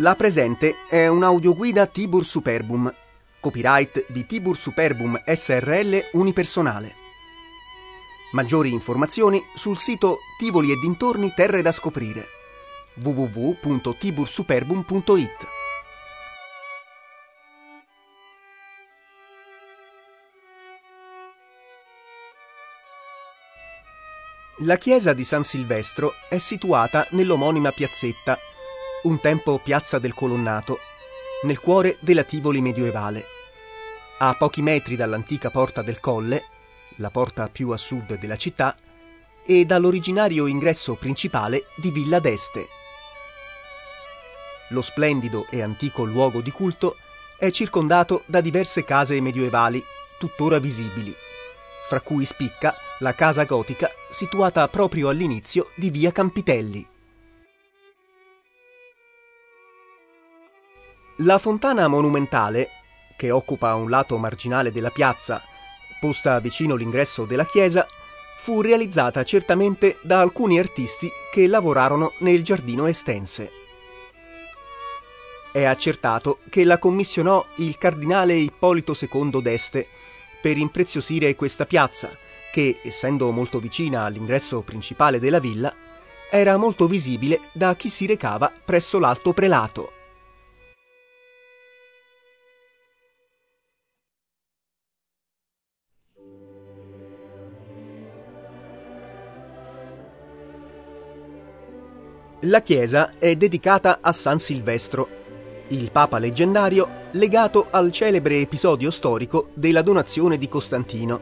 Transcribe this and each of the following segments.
La presente è un'audioguida Tibur Superbum, copyright di Tibur Superbum SRL Unipersonale. Maggiori informazioni sul sito Tivoli e dintorni Terre da scoprire www.tibursuperbum.it La chiesa di San Silvestro è situata nell'omonima piazzetta, un tempo piazza del Colonnato, nel cuore della Tivoli medievale. A pochi metri dall'antica porta del Colle, la porta più a sud della città, e dall'originario ingresso principale di Villa d'Este. Lo splendido e antico luogo di culto è circondato da diverse case medievali, tuttora visibili, fra cui spicca la casa gotica situata proprio all'inizio di via Campitelli. La fontana monumentale, che occupa un lato marginale della piazza, posta vicino l'ingresso della chiesa, fu realizzata certamente da alcuni artisti che lavorarono nel giardino estense. È accertato che la commissionò il cardinale Ippolito II d'Este per impreziosire questa piazza, che, essendo molto vicina all'ingresso principale della villa, era molto visibile da chi si recava presso l'alto prelato. La chiesa è dedicata a San Silvestro, il papa leggendario legato al celebre episodio storico della donazione di Costantino,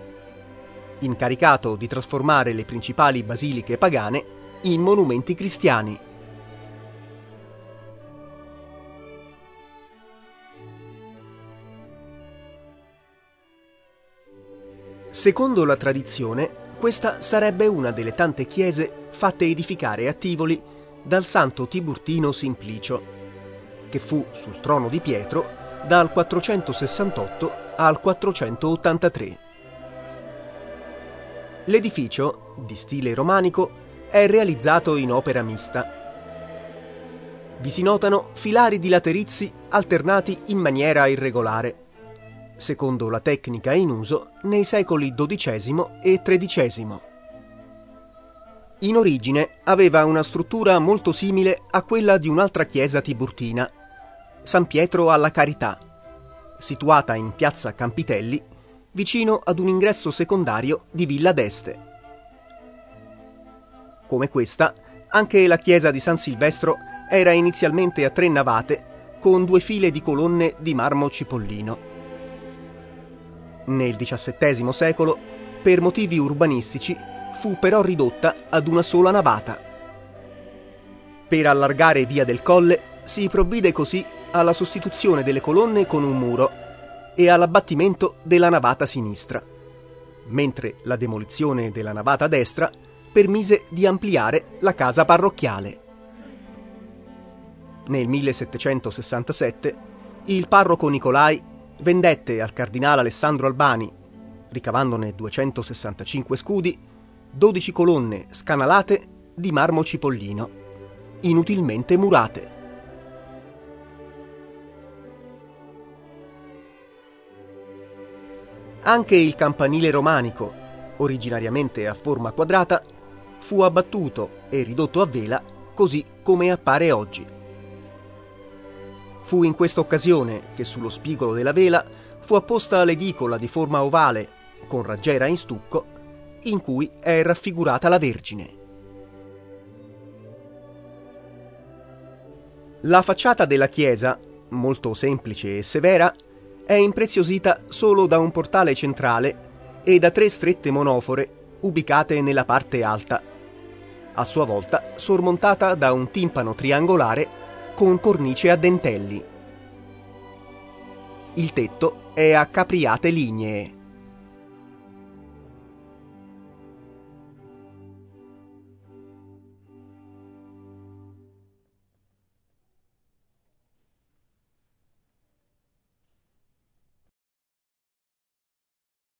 incaricato di trasformare le principali basiliche pagane in monumenti cristiani. Secondo la tradizione, questa sarebbe una delle tante chiese fatte edificare a Tivoli dal santo Tiburtino Simplicio, che fu sul trono di Pietro dal 468 al 483. L'edificio, di stile romanico, è realizzato in opera mista. Vi si notano filari di laterizi alternati in maniera irregolare, secondo la tecnica in uso nei secoli XII e XIII. In origine aveva una struttura molto simile a quella di un'altra chiesa tiburtina, San Pietro alla Carità, situata in piazza Campitelli, vicino ad un ingresso secondario di Villa d'Este. Come questa, anche la chiesa di San Silvestro era inizialmente a tre navate con due file di colonne di marmo cipollino. Nel XVII secolo, per motivi urbanistici, fu però ridotta ad una sola navata. Per allargare via del Colle si provvide così alla sostituzione delle colonne con un muro e all'abbattimento della navata sinistra, mentre la demolizione della navata destra permise di ampliare la casa parrocchiale. Nel 1767 il parroco Nicolai vendette al cardinale Alessandro Albani, ricavandone 265 scudi, 12 colonne scanalate di marmo cipollino, inutilmente murate. Anche il campanile romanico, originariamente a forma quadrata, fu abbattuto e ridotto a vela così come appare oggi. Fu in questa occasione che sullo spigolo della vela fu apposta l'edicola di forma ovale con raggiera in stucco in cui è raffigurata la Vergine. La facciata della chiesa, molto semplice e severa, è impreziosita solo da un portale centrale e da tre strette monofore ubicate nella parte alta, a sua volta sormontata da un timpano triangolare con cornice a dentelli. Il tetto è a capriate lignee.